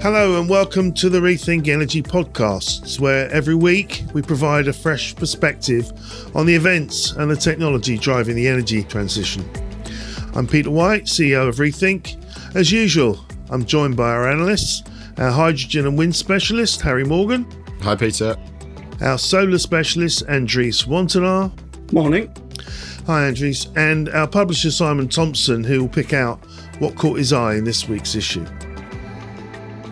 Hello and welcome to the Rethink Energy podcasts, where every week we provide a fresh perspective on the events and the technology driving the energy transition. I'm Peter White, CEO of Rethink. As usual, I'm joined by our analysts, our hydrogen and wind specialist, Harry Morgan. Hi, Peter. Our solar specialist, Andries Wantenaar. Morning. Hi, Andries. And our publisher, Simon Thompson, who will pick out what caught his eye in this week's issue.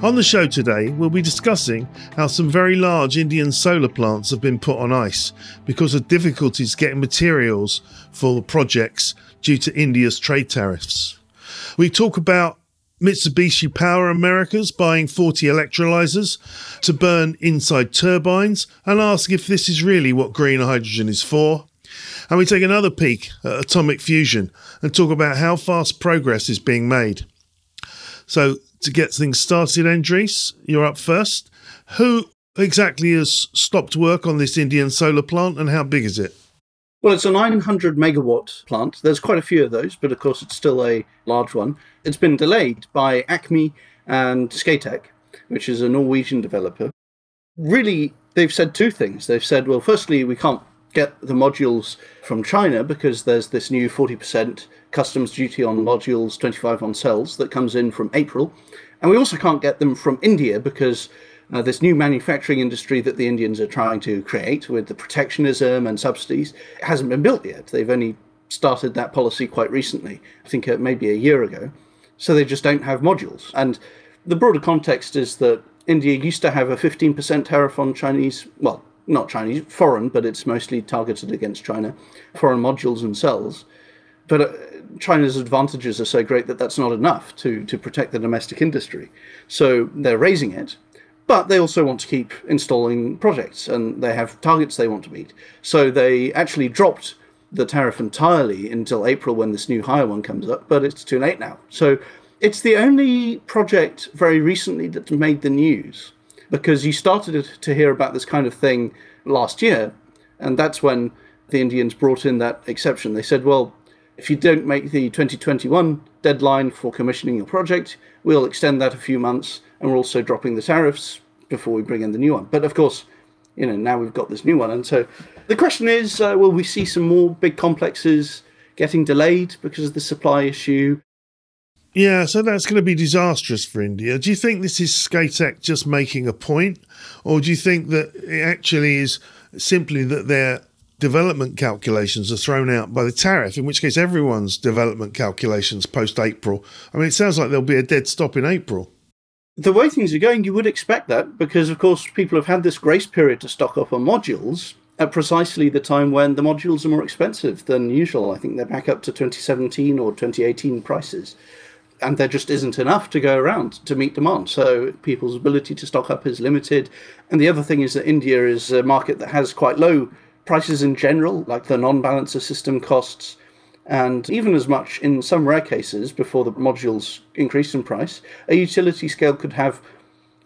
On the show today, we'll be discussing how some very large Indian solar plants have been put on ice because of difficulties getting materials for the projects due to India's trade tariffs. We talk about Mitsubishi Power Americas buying 40 electrolyzers to burn inside turbines and ask if this is really what green hydrogen is for. And we take another peek at atomic fusion and talk about how fast progress is being made. So, to get things started, Andries, you're up first. Who exactly has stopped work on this Indian solar plant and how big is it? Well, it's a 900 megawatt plant. There's quite a few of those, but of course, it's still a large one. It's been delayed by Acme and Scatec, which is a Norwegian developer. Really, they've said two things. They've said, well, firstly, we can't get the modules from China because there's this new 40% customs duty on modules, 25 on cells that comes in from April. And we also can't get them from India because uh, this new manufacturing industry that the Indians are trying to create with the protectionism and subsidies hasn't been built yet. They've only started that policy quite recently, I think uh, maybe a year ago. So they just don't have modules. And the broader context is that India used to have a 15% tariff on Chinese, well, not Chinese, foreign, but it's mostly targeted against China, foreign modules and cells. But uh, China's advantages are so great that that's not enough to, to protect the domestic industry. So they're raising it, but they also want to keep installing projects and they have targets they want to meet. So they actually dropped the tariff entirely until April when this new higher one comes up, but it's too late now. So it's the only project very recently that made the news because you started to hear about this kind of thing last year, and that's when the Indians brought in that exception. They said, well, if you don't make the 2021 deadline for commissioning your project, we'll extend that a few months, and we're also dropping the tariffs before we bring in the new one. But of course, you know, now we've got this new one, and so the question is, uh, will we see some more big complexes getting delayed because of the supply issue? Yeah, so that's going to be disastrous for India. Do you think this is Scatec just making a point, or do you think that it actually is simply that their development calculations are thrown out by the tariff, in which case everyone's development calculations post April? I mean, it sounds like there'll be a dead stop in April. The way things are going, you would expect that because, of course, people have had this grace period to stock up on modules at precisely the time when the modules are more expensive than usual. I think they're back up to 2017 or 2018 prices and there just isn't enough to go around to meet demand. So people's ability to stock up is limited. And the other thing is that India is a market that has quite low prices in general, like the non balance of system costs. And even as much in some rare cases, before the modules increase in price, a utility scale could have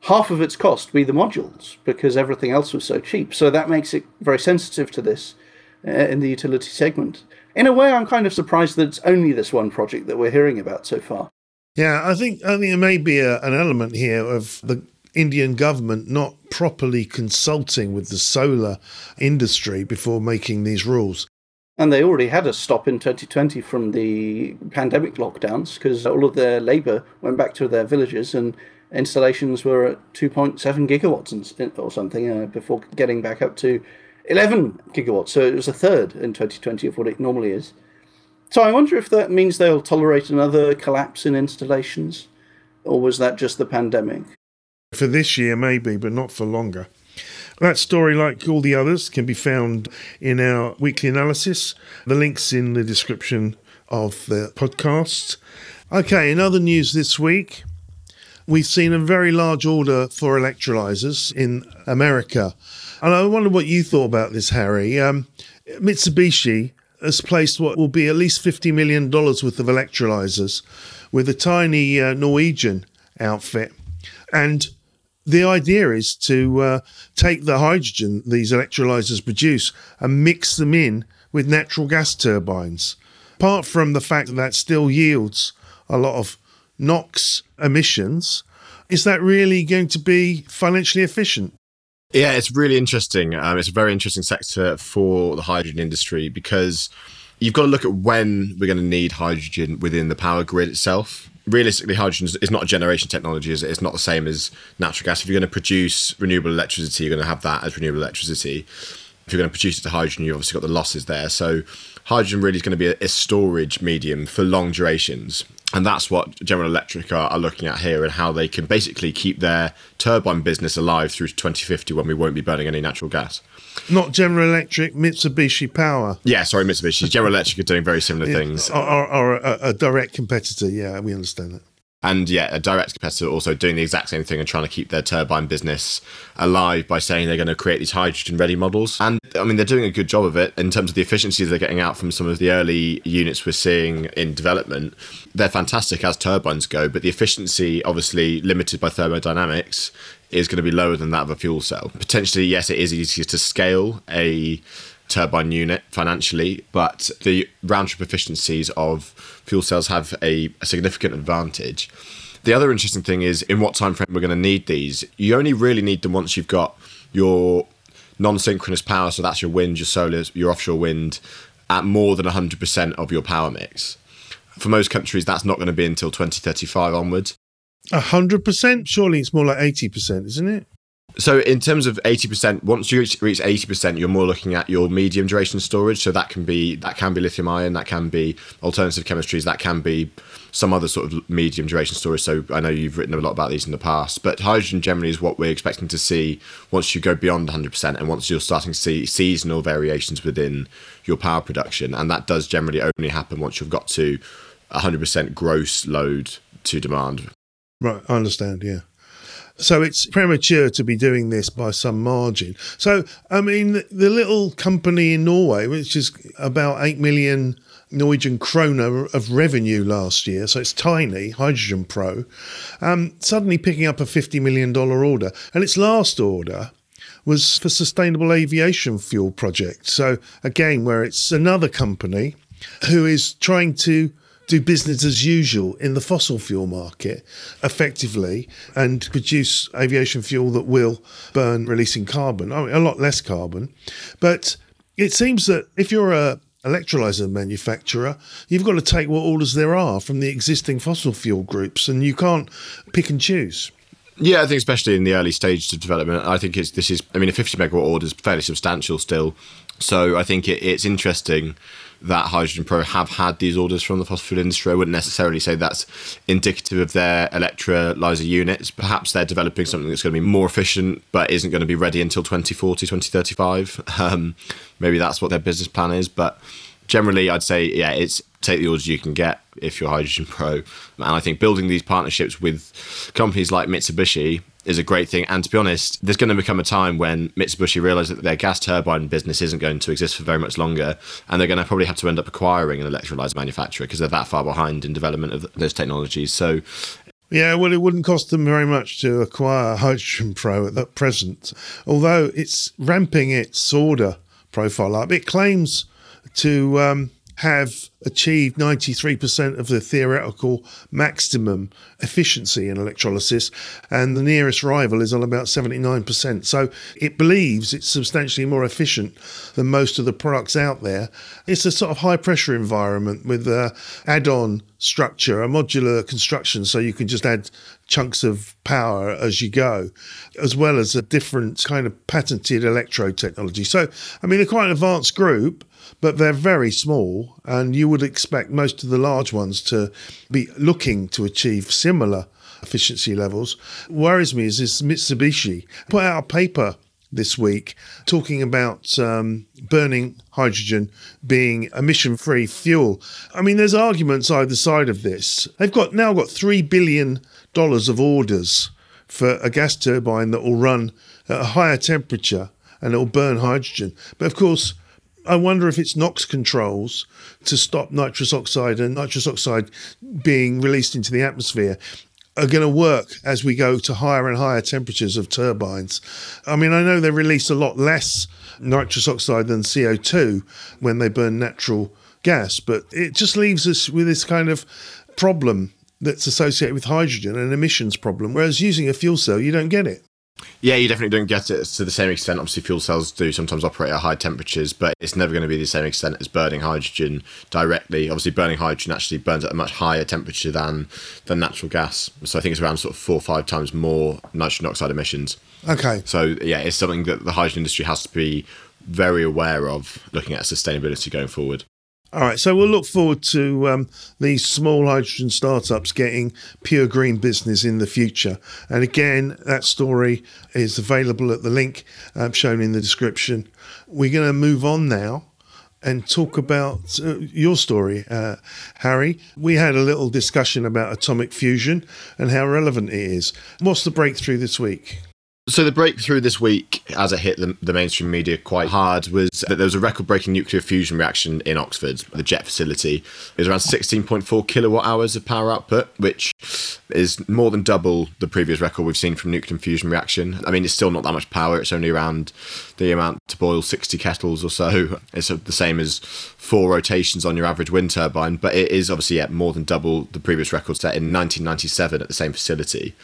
half of its cost be the modules because everything else was so cheap. So that makes it very sensitive to this uh, in the utility segment. In a way, I'm kind of surprised that it's only this one project that we're hearing about so far. Yeah, I think I think there may be a, an element here of the Indian government not properly consulting with the solar industry before making these rules. And they already had a stop in 2020 from the pandemic lockdowns because all of their labour went back to their villages and installations were at 2.7 gigawatts or something uh, before getting back up to 11 gigawatts. So it was a third in 2020 of what it normally is. So I wonder if that means they'll tolerate another collapse in installations, or was that just the pandemic? For this year, maybe, but not for longer. That story, like all the others, can be found in our weekly analysis. The link's in the description of the podcast. Okay, in other news this week, we've seen a very large order for electrolyzers in America. And I wonder what you thought about this, Harry. Um, Mitsubishi has placed what will be at least $50 million worth of electrolyzers with a tiny uh, Norwegian outfit. And the idea is to uh, take the hydrogen these electrolyzers produce and mix them in with natural gas turbines. Apart from the fact that that still yields a lot of NOx emissions, Is that really going to be financially efficient? Yeah, it's really interesting. Um, it's a very interesting sector for the hydrogen industry because you've got to look at when we're going to need hydrogen within the power grid itself. Realistically, hydrogen is not a generation technology. It's not the same as natural gas. If you're going to produce renewable electricity, you're going to have that as renewable electricity. If you're going to produce it to hydrogen, you've obviously got the losses there. So, hydrogen really is going to be a, a storage medium for long durations. And that's what General Electric are, are, looking at here and how they can basically keep their turbine business alive through 2050 when we won't be burning any natural gas. Not General Electric, Mitsubishi Power. Yeah, sorry, Mitsubishi. General Electric are doing very similar things. Or, a, a direct competitor. Yeah, we understand that and yeah, a direct competitor also doing the exact same thing and trying to keep their turbine business alive by saying they're going to create these hydrogen ready models. And I mean, they're doing a good job of it in terms of the efficiencies they're getting out from some of the early units we're seeing in development. They're fantastic as turbines go, but the efficiency, obviously limited by thermodynamics, is going to be lower than that of a fuel cell. Potentially, yes, it is easier to scale a turbine unit financially, but the round trip efficiencies of fuel cells have a, a significant advantage. The other interesting thing is in what time frame we're going to need these. You only really need them once you've got your non-synchronous power, so that's your wind, your solar, your offshore wind, at more than 100% of your power mix. For most countries, that's not going to be until 2035 onwards. 100%? Surely it's more like 80%, isn't it? So, in terms of eighty percent, once you reach eighty percent, you're more looking at your medium duration storage. So that can be that can be lithium ion, that can be alternative chemistries, that can be some other sort of medium duration storage. So I know you've written a lot about these in the past, but hydrogen generally is what we're expecting to see once you go beyond 100% and once you're starting to see seasonal variations within your power production, and that does generally only happen once you've got to 100% gross load to demand. Right, I understand. Yeah. So it's premature to be doing this by some margin. So, I mean, the, little company in Norway, which is about 8 million Norwegian kroner of revenue last year, so it's tiny, Hydrogen Pro, um, suddenly picking up a $50 million order. And its last order was for sustainable aviation fuel project. So again, where it's another company who is trying to do business as usual in the fossil fuel market effectively and produce aviation fuel that will burn releasing carbon, I mean, a lot less carbon. But it seems that if you're a electrolyzer manufacturer, you've got to take what orders there are from the existing fossil fuel groups, and you can't pick and choose. Yeah, I think especially in the early stages of development, I think it's this is. I mean, a 50 megawatt order is fairly substantial still, so I think it, it's interesting that Hydrogen Pro have had these orders from the fossil fuel industry. I wouldn't necessarily say that's indicative of their electrolyzer units. Perhaps they're developing something that's going to be more efficient, but isn't going to be ready until 2040, 2035. Um, maybe that's what their business plan is. But generally, I'd say, yeah, it's take the orders you can get if you're Hydrogen Pro. And I think building these partnerships with companies like Mitsubishi is a great thing. And to be honest, there's going to become a time when Mitsubishi realise that their gas turbine business isn't going to exist for very much longer, and they're going to probably have to end up acquiring an electrolyzer manufacturer because they're that far behind in development of those technologies. So. Yeah, well, it wouldn't cost them very much to acquire Hydrogen Pro at that present, although it's ramping its order profile up. It claims to um, have achieved 93% of the theoretical maximum efficiency in electrolysis, and the nearest rival is on about 79%. So it believes it's substantially more efficient than most of the products out there. It's a sort of high pressure environment with uh, a add on structure, a modular construction, so you can just add chunks of power as you go, as well as a different kind of patented electrode technology. So, I mean, they're quite an advanced group but they're very small, and you would expect most of the large ones to be looking to achieve similar efficiency levels. Worries me is this Mitsubishi put out a paper this week talking about um, burning hydrogen being emission free fuel. I mean, there's arguments either side of this. They've got now got $3 billion of orders for a gas turbine that will run at a higher temperature and it will burn hydrogen. But of course, I wonder if it's NOx controls to stop nitrous oxide and nitrous oxide being released into the atmosphere are going to work as we go to higher and higher temperatures of turbines. I mean, I know they release a lot less nitrous oxide than CO2 when they burn natural gas, but it just leaves us with this kind of problem that's associated with hydrogen, an emissions problem, whereas using a fuel cell, you don't get it. Yeah, you definitely don't get it to the same extent. Obviously, fuel cells do sometimes operate at high temperatures, but it's never going to be the same extent as burning hydrogen directly. Obviously, burning hydrogen actually burns at a much higher temperature than than natural gas. So I think it's around sort of four or five times more nitrogen oxide emissions. Okay. So yeah, it's something that the hydrogen industry has to be very aware of looking at sustainability going forward. All right, so we'll look forward to um, these small hydrogen startups getting pure green business in the future. And again, that story is available at the link um, shown in the description. We're going to move on now and talk about uh, your story, uh, Harry. We had a little discussion about atomic fusion and how relevant it is. What's the breakthrough this week? So the breakthrough this week, as it hit the, the mainstream media quite hard, was that there was a record-breaking nuclear fusion reaction in Oxford, the JET facility. It was around 16.4 kilowatt hours of power output, which is more than double the previous record we've seen from nuclear fusion reaction. I mean, it's still not that much power. It's only around the amount to boil 60 kettles or so. It's the same as four rotations on your average wind turbine, but it is obviously yeah, more than double the previous record set in 1997 at the same facility.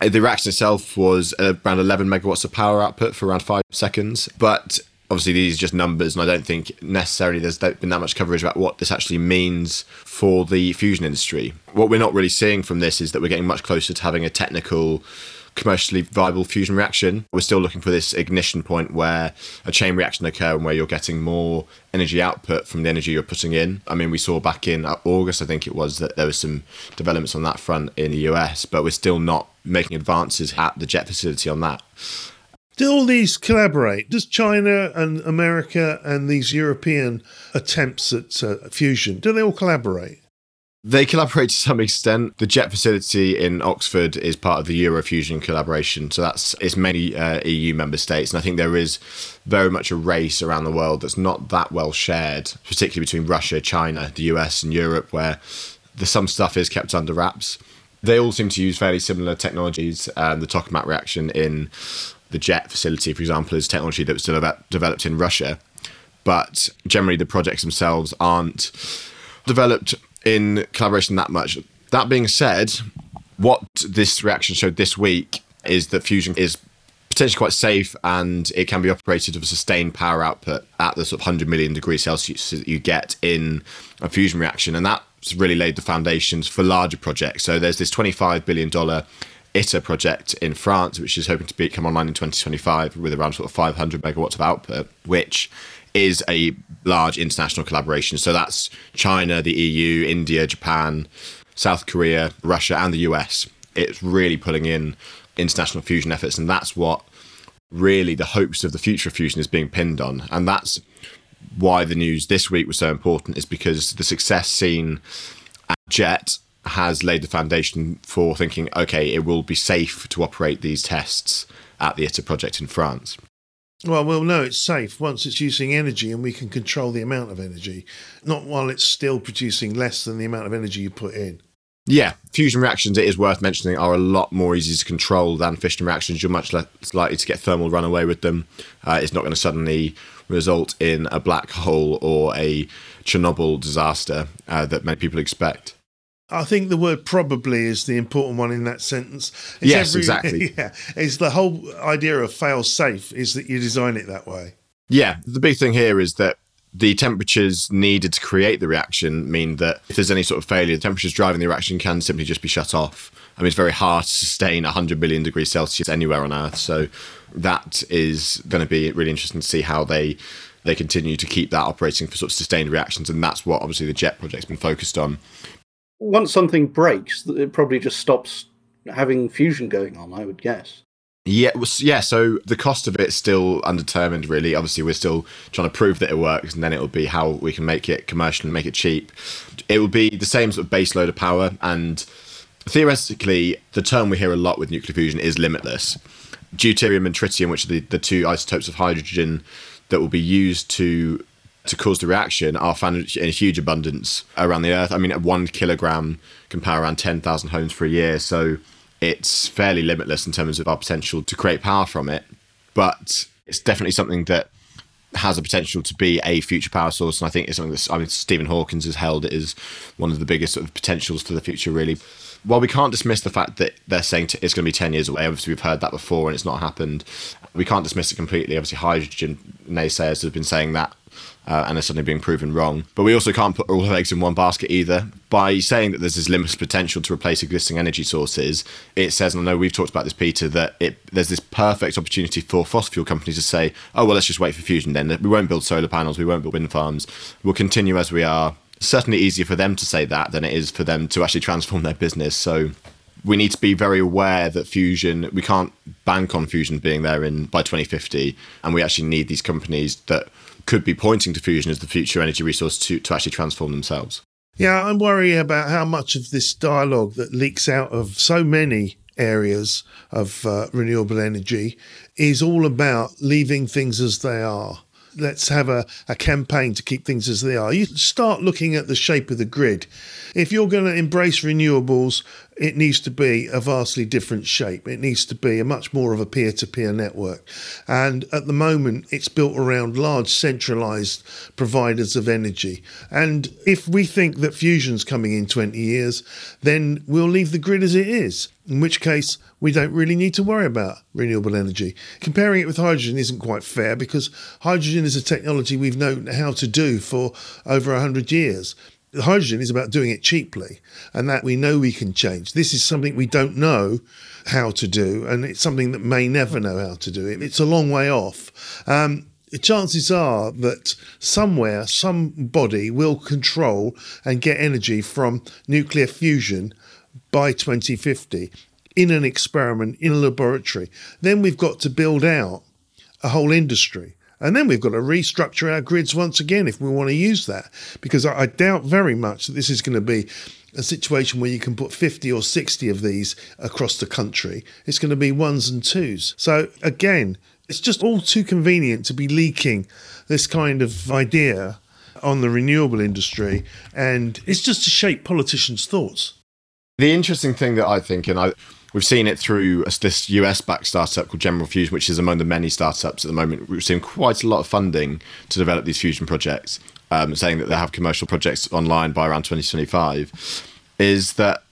The reaction itself was around 11 megawatts of power output for around five seconds, but obviously these are just numbers, and I don't think necessarily there's been that much coverage about what this actually means for the fusion industry. What we're not really seeing from this is that we're getting much closer to having a technical commercially viable fusion reaction. We're still looking for this ignition point where a chain reaction occur and where you're getting more energy output from the energy you're putting in. I mean, we saw back in August, I think it was, that there was some developments on that front in the US, but we're still not making advances at the jet facility on that. Do all these collaborate? Does China and America and these European attempts at uh, fusion, do they all collaborate? They collaborate to some extent. The jet facility in Oxford is part of the Eurofusion collaboration, so that's it's mainly uh, EU member states, and I think there is very much a race around the world that's not that well shared, particularly between Russia, China, the US, and Europe, where the some stuff is kept under wraps. They all seem to use fairly similar technologies. Um, the tokamak reaction in the jet facility, for example, is technology that was developed in Russia, but generally the projects themselves aren't developed in collaboration that much. That being said, what this reaction showed this week is that fusion is potentially quite safe and it can be operated with a sustained power output at the sort of 100 million degrees Celsius that you get in a fusion reaction. And that's really laid the foundations for larger projects. So there's this $25 billion ITER project in France, which is hoping to be, come online in 2025 with around sort of 500 megawatts of output, which is a large international collaboration. So that's China, the EU, India, Japan, South Korea, Russia, and the US. It's really pulling in international fusion efforts, and that's what really the hopes of the future of fusion is being pinned on. And that's why the news this week was so important, is because the success seen at JET has laid the foundation for thinking, okay, it will be safe to operate these tests at the ITER project in France. Well, we'll know it's safe once it's using energy and we can control the amount of energy, not while it's still producing less than the amount of energy you put in. Yeah, fusion reactions, it is worth mentioning, are a lot more easy to control than fission reactions. You're much less likely to get thermal runaway with them. Uh, it's not going to suddenly result in a black hole or a Chernobyl disaster uh, that many people expect. I think the word probably is the important one in that sentence. It's yes, every, exactly. Yeah, is the whole idea of fail safe is that you design it that way. Yeah, the big thing here is that the temperatures needed to create the reaction mean that if there's any sort of failure, the temperatures driving the reaction can simply just be shut off. I mean, it's very hard to sustain 100 million degrees Celsius anywhere on Earth. So that is going to be really interesting to see how they they continue to keep that operating for sort of sustained reactions, and that's what obviously the Jet project's been focused on once something breaks, it probably just stops having fusion going on. I would guess. Yeah, yeah. So the cost of it's still undetermined. Really, obviously, we're still trying to prove that it works, and then it will be how we can make it commercial and make it cheap. It will be the same sort of base load of power, and theoretically, the term we hear a lot with nuclear fusion is limitless. Deuterium and tritium, which are the, the two isotopes of hydrogen that will be used to to cause the reaction are found in huge abundance around the earth. I mean, one kilogram can power around 10,000 homes for a year. So it's fairly limitless in terms of our potential to create power from it. But it's definitely something that has a potential to be a future power source. And I think it's something that I mean, Stephen Hawkins has held it as one of the biggest sort of potentials for the future, really. while we can't dismiss the fact that they're saying it's going to be 10 years away, obviously we've heard that before and it's not happened. We can't dismiss it completely. Obviously, hydrogen naysayers have been saying that uh, and are suddenly being proven wrong. But we also can't put all our eggs in one basket either. By saying that there's this limited potential to replace existing energy sources, it says, and I know we've talked about this, Peter, that it, there's this perfect opportunity for fossil fuel companies to say, oh, well, let's just wait for fusion then. We won't build solar panels, we won't build wind farms, we'll continue as we are. Certainly easier for them to say that than it is for them to actually transform their business. So we need to be very aware that fusion we can't bank on fusion being there in by 2050 and we actually need these companies that could be pointing to fusion as the future energy resource to, to actually transform themselves yeah i'm worried about how much of this dialogue that leaks out of so many areas of uh, renewable energy is all about leaving things as they are let's have a, a campaign to keep things as they are. You start looking at the shape of the grid. If you're going to embrace renewables, it needs to be a vastly different shape. It needs to be a much more of a peer to peer network. And at the moment, it's built around large centralized providers of energy. And if we think that fusion's coming in 20 years, then we'll leave the grid as it is, in which case, we don't really need to worry about renewable energy. Comparing it with hydrogen isn't quite fair because hydrogen is a technology we've known how to do for over 100 years. Hydrogen is about doing it cheaply, and that we know we can change. This is something we don't know how to do, and it's something that may never know how to do. It. It's a long way off. Um, chances are that somewhere, somebody will control and get energy from nuclear fusion by 2050 in an experiment in a laboratory. Then we've got to build out a whole industry. And then we've got to restructure our grids once again if we want to use that. Because I, doubt very much that this is going to be a situation where you can put 50 or 60 of these across the country. It's going to be ones and twos. So again, it's just all too convenient to be leaking this kind of idea on the renewable industry. And it's just to shape politicians' thoughts. The interesting thing that I think, and I We've seen it through this US backed startup called General Fusion, which is among the many startups at the moment. We've seen quite a lot of funding to develop these fusion projects, um, saying that they have commercial projects online by around 2025. Is that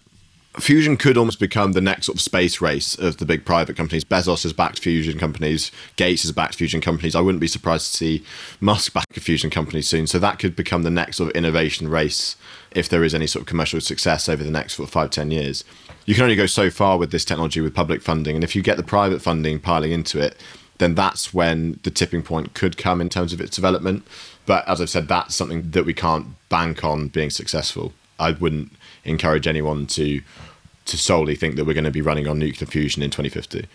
fusion could almost become the next sort of space race of the big private companies. Bezos has backed fusion companies, Gates has backed fusion companies. I wouldn't be surprised to see Musk back a fusion company soon. So that could become the next sort of innovation race if there is any sort of commercial success over the next sort of five, ten years. You can only go so far with this technology with public funding. And if you get the private funding piling into it, then that's when the tipping point could come in terms of its development. But as I've said, that's something that we can't bank on being successful. I wouldn't encourage anyone to to solely think that we're going to be running on nuclear fusion in 2050.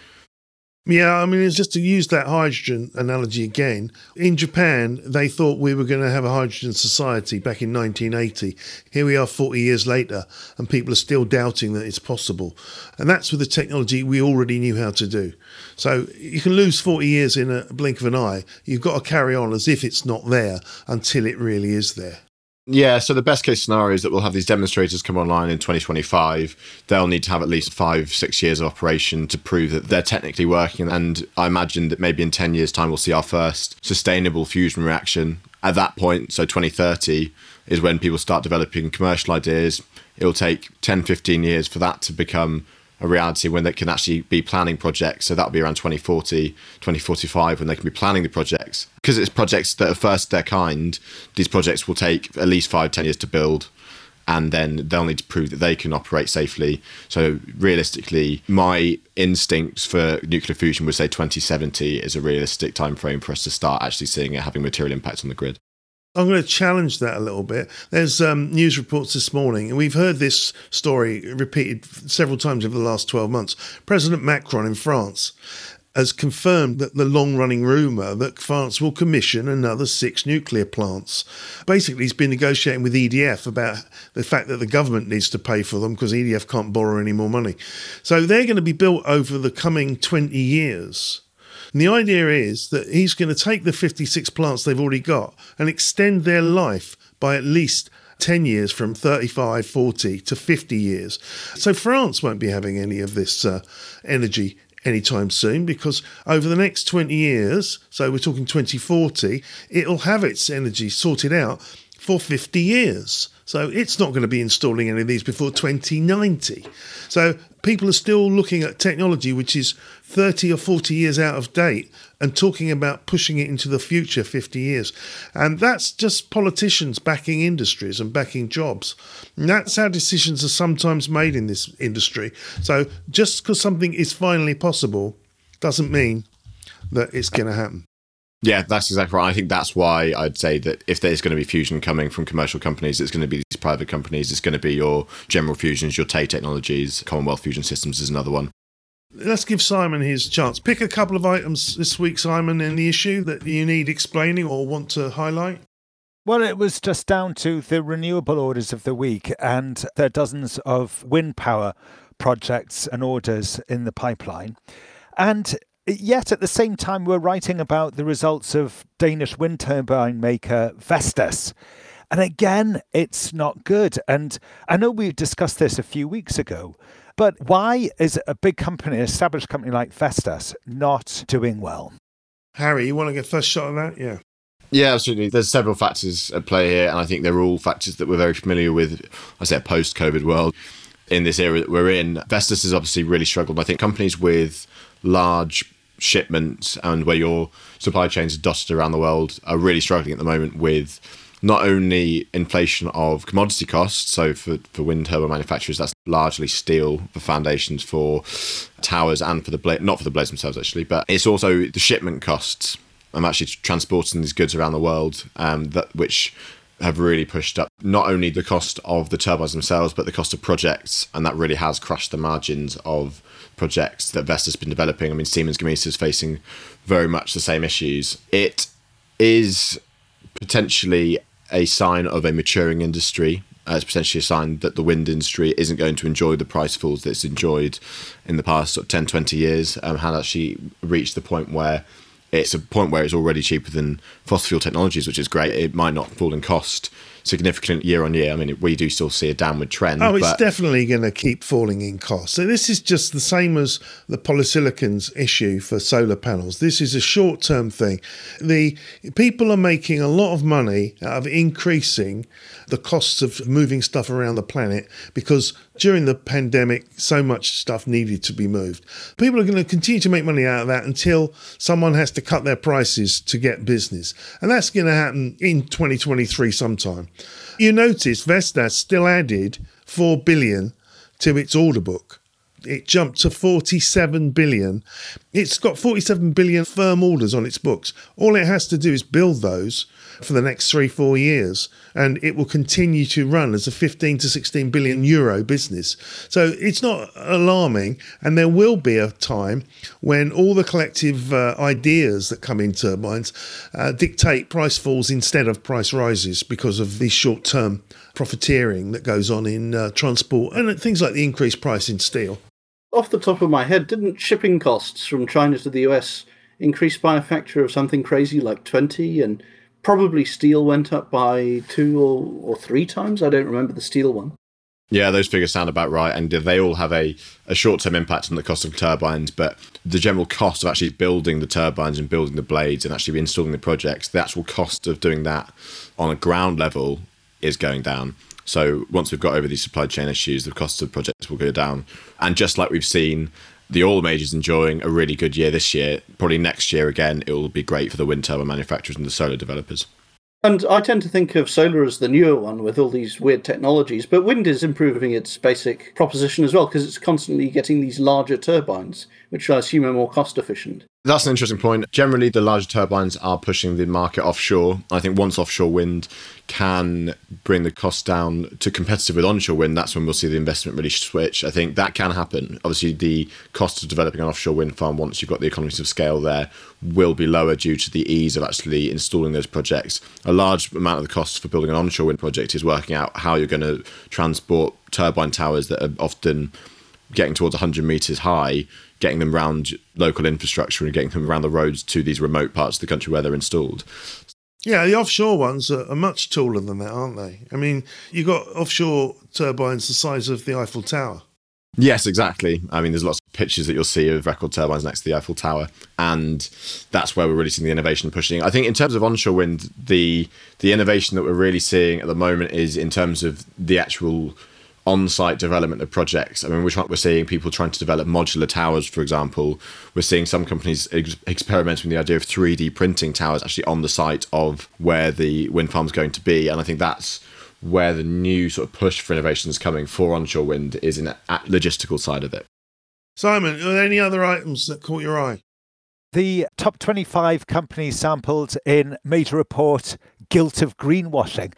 Yeah, I mean, it's just to use that hydrogen analogy again. In Japan, they thought we were going to have a hydrogen society back in 1980. Here we are 40 years later, and people are still doubting that it's possible. And that's with the technology we already knew how to do. So you can lose 40 years in a blink of an eye. You've got to carry on as if it's not there until it really is there. Yeah, so the best case scenario is that we'll have these demonstrators come online in 2025. They'll need to have at least five, six years of operation to prove that they're technically working. And I imagine that maybe in 10 years' time, we'll see our first sustainable fusion reaction. At that point, so 2030, is when people start developing commercial ideas. It'll take 10, 15 years for that to become a reality when they can actually be planning projects. So that'll be around 2040, 2045 when they can be planning the projects. Because it's projects that are first their kind, these projects will take at least five, 10 years to build. And then they'll need to prove that they can operate safely. So realistically, my instincts for nuclear fusion would say 2070 is a realistic time frame for us to start actually seeing it having material impact on the grid. I'm going to challenge that a little bit. There's um, news reports this morning, and we've heard this story repeated several times over the last 12 months. President Macron in France has confirmed that the long running rumour that France will commission another six nuclear plants. Basically, he's been negotiating with EDF about the fact that the government needs to pay for them because EDF can't borrow any more money. So they're going to be built over the coming 20 years. And the idea is that he's going to take the 56 plants they've already got and extend their life by at least 10 years from 35, 40 to 50 years. So France won't be having any of this uh, energy anytime soon because over the next 20 years, so we're talking 2040, it'll have its energy sorted out for 50 years. So it's not going to be installing any of these before 2090. So people are still looking at technology which is 30 or 40 years out of date and talking about pushing it into the future 50 years. And that's just politicians backing industries and backing jobs. And that's how decisions are sometimes made in this industry. So just because something is finally possible doesn't mean that it's going to happen. Yeah, that's exactly right. I think that's why I'd say that if there's going to be fusion coming from commercial companies, it's going to be these private companies. It's going to be your General Fusions, your TAE Technologies, Commonwealth Fusion Systems is another one. Let's give Simon his chance. Pick a couple of items this week, Simon, in the issue that you need explaining or want to highlight. Well, it was just down to the renewable orders of the week, and there are dozens of wind power projects and orders in the pipeline. And Yet at the same time, we're writing about the results of Danish wind turbine maker Vestas. And again, it's not good. And I know we discussed this a few weeks ago, but why is a big company, an established company like Vestas, not doing well? Harry, you want to get first shot at that? Yeah. Yeah, absolutely. There's several factors at play here, and I think they're all factors that we're very familiar with. I say, a post COVID world in this era that we're in. Vestas has obviously really struggled. I think companies with large shipments and where your supply chains are dotted around the world are really struggling at the moment with not only inflation of commodity costs, so for, for wind turbine manufacturers, that's largely steel, for foundations for towers and for the blade, not for the blades themselves actually, but it's also the shipment costs. I'm actually transporting these goods around the world, um, that which have really pushed up not only the cost of the turbines themselves, but the cost of projects, and that really has crushed the margins of projects that Vestas has been developing. I mean, Siemens Gamesa is facing very much the same issues. It is potentially a sign of a maturing industry. Uh, it's potentially a sign that the wind industry isn't going to enjoy the price falls that it's enjoyed in the past sort of 10, 20 years, um, had actually reached the point where it's a point where it's already cheaper than fossil fuel technologies, which is great. It might not fall in cost significant year on year. I mean, we do still see a downward trend. Oh, it's definitely going to keep falling in cost. So this is just the same as the polysilicons issue for solar panels. This is a short-term thing. The people are making a lot of money out of increasing the costs of moving stuff around the planet because during the pandemic, so much stuff needed to be moved. People are going to continue to make money out of that until someone has to cut their prices to get business. And that's going to happen in 2023 sometime. You notice Vestas still added 4 billion to its order book. It jumped to 47 billion. It's got 47 billion firm orders on its books. All it has to do is build those for the next three, four years, and it will continue to run as a 15 to 16 billion euro business. So it's not alarming, and there will be a time when all the collective uh, ideas that come in turbines uh, dictate price falls instead of price rises because of the short term profiteering that goes on in uh, transport and things like the increased price in steel. Off the top of my head, didn't shipping costs from China to the US increase by a factor of something crazy like 20 and probably steel went up by two or, or three times. I don't remember the steel one. Yeah, those figures sound about right, and they all have a, a short term impact on the cost of turbines. But the general cost of actually building the turbines and building the blades and actually installing the projects, the actual cost of doing that on a ground level is going down. So once we've got over these supply chain issues, the cost of projects will go down. And just like we've seen the oil majors enjoying a really good year this year. Probably next year again, it will be great for the wind turbine manufacturers and the solar developers. And I tend to think of solar as the newer one with all these weird technologies, but wind is improving its basic proposition as well because it's constantly getting these larger turbines, which I assume are more cost efficient. That's an interesting point. Generally, the larger turbines are pushing the market offshore. I think once offshore wind can bring the cost down to competitive with onshore wind, that's when we'll see the investment really switch. I think that can happen. Obviously, the cost of developing an offshore wind farm, once you've got the economies of scale there, will be lower due to the ease of actually installing those projects. A large amount of the cost for building an onshore wind project is working out how you're going to transport turbine towers that are often getting towards 100 meters high getting them around local infrastructure and getting them around the roads to these remote parts of the country where they're installed. Yeah, the offshore ones are, are much taller than that, aren't they? I mean, you've got offshore turbines the size of the Eiffel Tower. Yes, exactly. I mean, there's lots of pictures that you'll see of record turbines next to the Eiffel Tower, and that's where we're really seeing the innovation pushing. I think in terms of onshore wind, the the innovation that we're really seeing at the moment is in terms of the actual on-site development of projects. I mean, we're, trying, we're seeing people trying to develop modular towers, for example. We're seeing some companies ex- experimenting with the idea of 3D printing towers actually on the site of where the wind farm is going to be, and I think that's where the new sort of push for innovation is coming for onshore wind is in the logistical side of it. Simon, are there any other items that caught your eye? The top 25 companies sampled in major report guilt of greenwashing.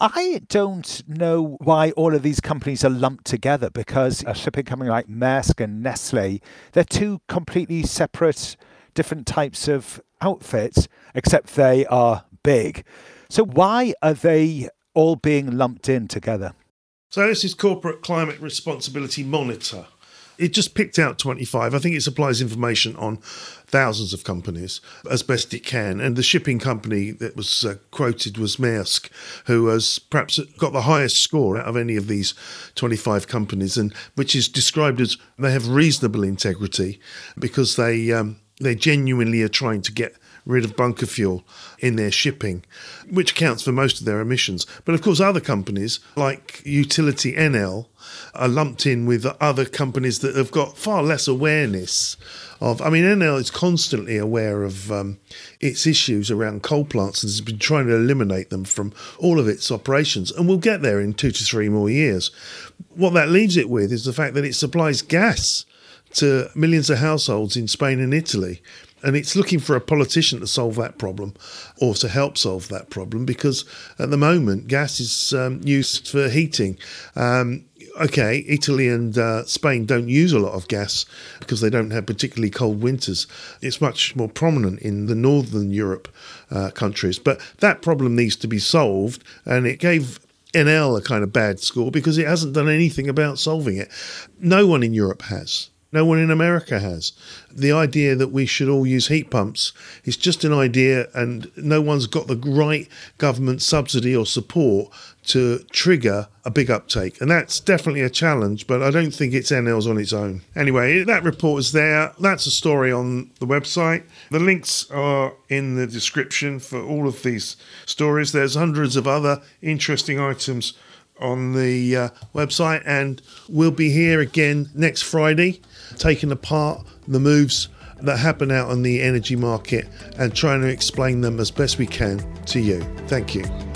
I don't know why all of these companies are lumped together because a shipping company like Maersk and Nestle, they're two completely separate, different types of outfits, except they are big. So why are they all being lumped in together? So this is Corporate Climate Responsibility Monitor. It just picked out 25. I think it supplies information on thousands of companies as best it can. And the shipping company that was uh, quoted was Maersk, who has perhaps got the highest score out of any of these 25 companies, and which is described as they have reasonable integrity because they um, they genuinely are trying to get rid of bunker fuel in their shipping, which accounts for most of their emissions. But of course, other companies like Utility Enel are lumped in with other companies that have got far less awareness of. I mean, Enel is constantly aware of um, its issues around coal plants and has been trying to eliminate them from all of its operations, and we'll get there in two to three more years. What that leaves it with is the fact that it supplies gas to millions of households in Spain and Italy and it's looking for a politician to solve that problem or to help solve that problem because at the moment gas is um, used for heating. Um, okay, Italy and uh, Spain don't use a lot of gas because they don't have particularly cold winters. It's much more prominent in the northern Europe uh, countries, but that problem needs to be solved, and it gave. Enel a kind of bad score because it hasn't done anything about solving it. No one in Europe has. No one in America has. The idea that we should all use heat pumps is just an idea, and no one's got the right government subsidy or support to trigger a big uptake. And that's definitely a challenge, but I don't think it's Enel's on its own. Anyway, that report is there. That's a story on the website. The links are in the description for all of these stories. There's hundreds of other interesting items on the uh, website, and we'll be here again next Friday taking apart the moves that happen out on the energy market and trying to explain them as best we can to you. Thank you.